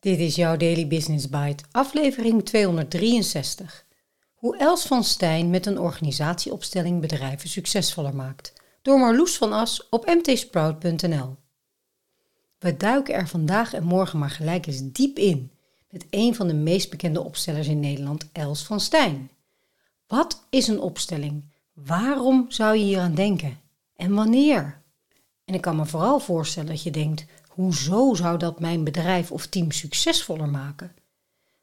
Dit is jouw Daily Business Bite, aflevering 263. Hoe Els van Stijn met een organisatieopstelling bedrijven succesvoller maakt. Door Marloes van As op mtsprout.nl. We duiken er vandaag en morgen maar gelijk eens diep in met een van de meest bekende opstellers in Nederland, Els van Stijn. Wat is een opstelling? Waarom zou je hier aan denken? En wanneer? En ik kan me vooral voorstellen dat je denkt: hoezo zou dat mijn bedrijf of team succesvoller maken?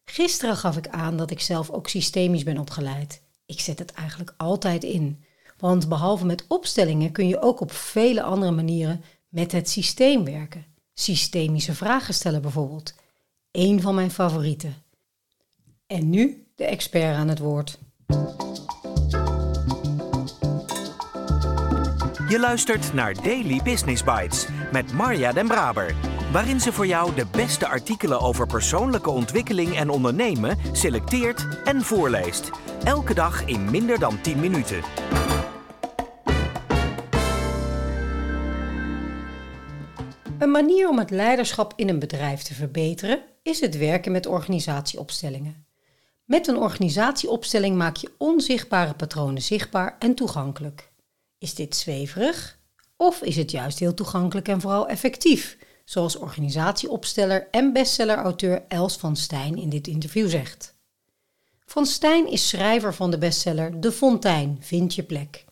Gisteren gaf ik aan dat ik zelf ook systemisch ben opgeleid. Ik zet het eigenlijk altijd in. Want behalve met opstellingen kun je ook op vele andere manieren met het systeem werken. Systemische vragen stellen bijvoorbeeld. Eén van mijn favorieten. En nu de expert aan het woord. Je luistert naar Daily Business Bites met Marja Den Braber, waarin ze voor jou de beste artikelen over persoonlijke ontwikkeling en ondernemen selecteert en voorleest. Elke dag in minder dan 10 minuten. Een manier om het leiderschap in een bedrijf te verbeteren is het werken met organisatieopstellingen. Met een organisatieopstelling maak je onzichtbare patronen zichtbaar en toegankelijk. Is dit zweverig? Of is het juist heel toegankelijk en vooral effectief, zoals organisatieopsteller en bestsellerauteur Els van Stijn in dit interview zegt? Van Stijn is schrijver van de bestseller De Fontein, Vind je plek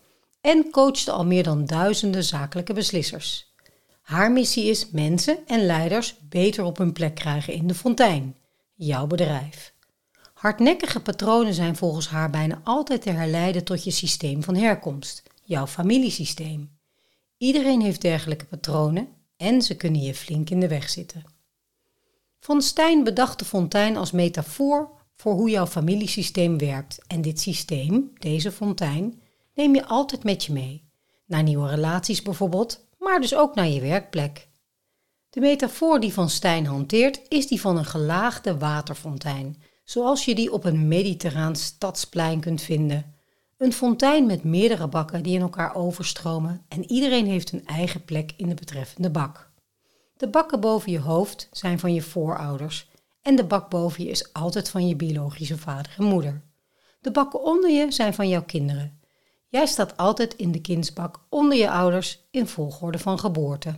en coachte al meer dan duizenden zakelijke beslissers. Haar missie is mensen en leiders beter op hun plek krijgen in de fontein, jouw bedrijf. Hardnekkige patronen zijn volgens haar bijna altijd te herleiden tot je systeem van herkomst, jouw familiesysteem. Iedereen heeft dergelijke patronen en ze kunnen je flink in de weg zitten. Van Stijn bedacht de fontein als metafoor voor hoe jouw familiesysteem werkt en dit systeem, deze fontein, neem je altijd met je mee. Naar nieuwe relaties bijvoorbeeld, maar dus ook naar je werkplek. De metafoor die Van Stijn hanteert is die van een gelaagde waterfontein, zoals je die op een mediterraan stadsplein kunt vinden. Een fontein met meerdere bakken die in elkaar overstromen en iedereen heeft een eigen plek in de betreffende bak. De bakken boven je hoofd zijn van je voorouders en de bak boven je is altijd van je biologische vader en moeder. De bakken onder je zijn van jouw kinderen. Jij staat altijd in de kindsbak onder je ouders in volgorde van geboorte.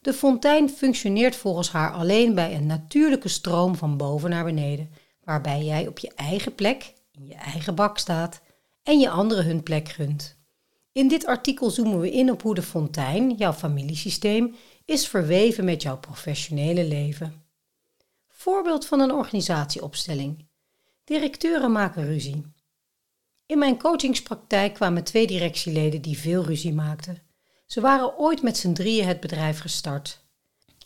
De fontein functioneert volgens haar alleen bij een natuurlijke stroom van boven naar beneden, waarbij jij op je eigen plek, in je eigen bak staat en je anderen hun plek gunt. In dit artikel zoomen we in op hoe de fontein, jouw familiesysteem, is verweven met jouw professionele leven. Voorbeeld van een organisatieopstelling. Directeuren maken ruzie. In mijn coachingspraktijk kwamen twee directieleden die veel ruzie maakten. Ze waren ooit met z'n drieën het bedrijf gestart.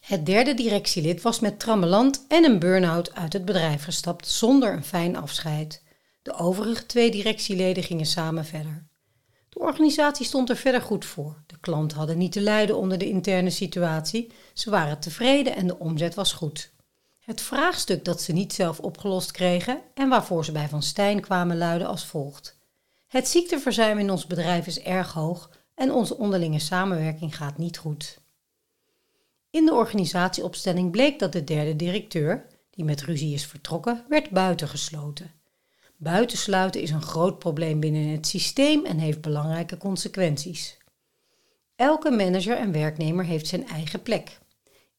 Het derde directielid was met trammeland en een burn-out uit het bedrijf gestapt zonder een fijn afscheid. De overige twee directieleden gingen samen verder. De organisatie stond er verder goed voor. De klanten hadden niet te lijden onder de interne situatie. Ze waren tevreden en de omzet was goed. Het vraagstuk dat ze niet zelf opgelost kregen en waarvoor ze bij Van Stijn kwamen luidde als volgt. Het ziekteverzuim in ons bedrijf is erg hoog en onze onderlinge samenwerking gaat niet goed. In de organisatieopstelling bleek dat de derde directeur, die met ruzie is vertrokken, werd buitengesloten. Buitensluiten is een groot probleem binnen het systeem en heeft belangrijke consequenties. Elke manager en werknemer heeft zijn eigen plek.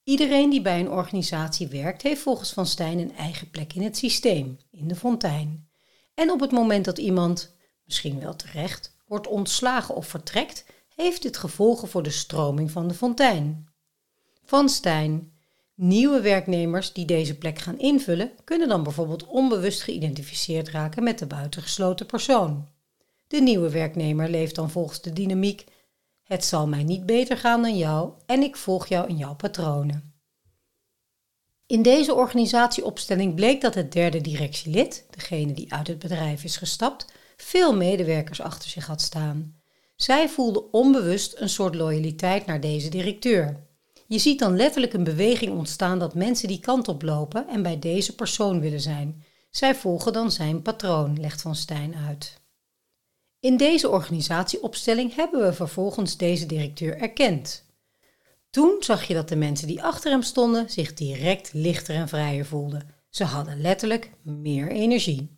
Iedereen die bij een organisatie werkt, heeft volgens Van Stijn een eigen plek in het systeem, in de fontein. En op het moment dat iemand, misschien wel terecht, wordt ontslagen of vertrekt, heeft dit gevolgen voor de stroming van de fontein. Van Stijn. Nieuwe werknemers die deze plek gaan invullen, kunnen dan bijvoorbeeld onbewust geïdentificeerd raken met de buitengesloten persoon. De nieuwe werknemer leeft dan volgens de dynamiek het zal mij niet beter gaan dan jou en ik volg jou in jouw patronen. In deze organisatieopstelling bleek dat het derde directielid, degene die uit het bedrijf is gestapt, veel medewerkers achter zich had staan. Zij voelde onbewust een soort loyaliteit naar deze directeur. Je ziet dan letterlijk een beweging ontstaan dat mensen die kant op lopen en bij deze persoon willen zijn. Zij volgen dan zijn patroon, legt Van Stijn uit. In deze organisatieopstelling hebben we vervolgens deze directeur erkend. Toen zag je dat de mensen die achter hem stonden zich direct lichter en vrijer voelden. Ze hadden letterlijk meer energie.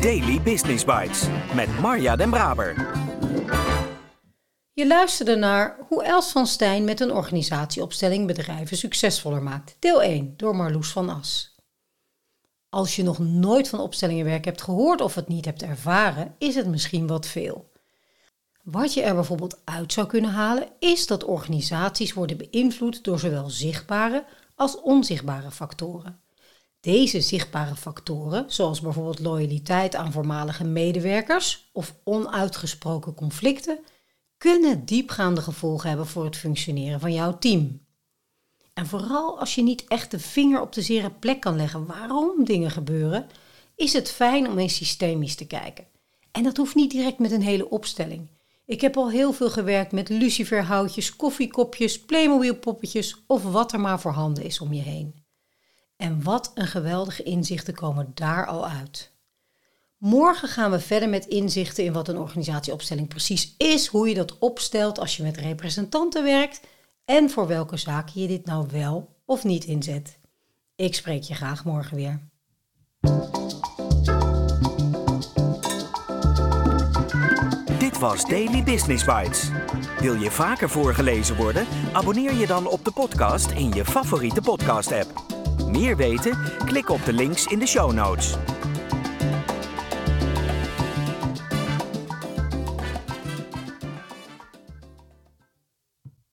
Daily Business Bites met Marja Den Braber. Je luisterde naar hoe Els van Stijn met een organisatieopstelling bedrijven succesvoller maakt. Deel 1 door Marloes van As. Als je nog nooit van opstellingenwerk hebt gehoord of het niet hebt ervaren, is het misschien wat veel. Wat je er bijvoorbeeld uit zou kunnen halen, is dat organisaties worden beïnvloed door zowel zichtbare als onzichtbare factoren. Deze zichtbare factoren, zoals bijvoorbeeld loyaliteit aan voormalige medewerkers of onuitgesproken conflicten, kunnen diepgaande gevolgen hebben voor het functioneren van jouw team. En vooral als je niet echt de vinger op de zere plek kan leggen waarom dingen gebeuren, is het fijn om eens systemisch te kijken. En dat hoeft niet direct met een hele opstelling. Ik heb al heel veel gewerkt met luciferhoutjes, koffiekopjes, Playmobil-poppetjes of wat er maar voorhanden is om je heen. En wat een geweldige inzichten komen daar al uit. Morgen gaan we verder met inzichten in wat een organisatieopstelling precies is, hoe je dat opstelt als je met representanten werkt en voor welke zaken je dit nou wel of niet inzet. Ik spreek je graag morgen weer. Dit was Daily Business Bites. Wil je vaker voorgelezen worden? Abonneer je dan op de podcast in je favoriete podcast-app. Meer weten? Klik op de links in de show notes.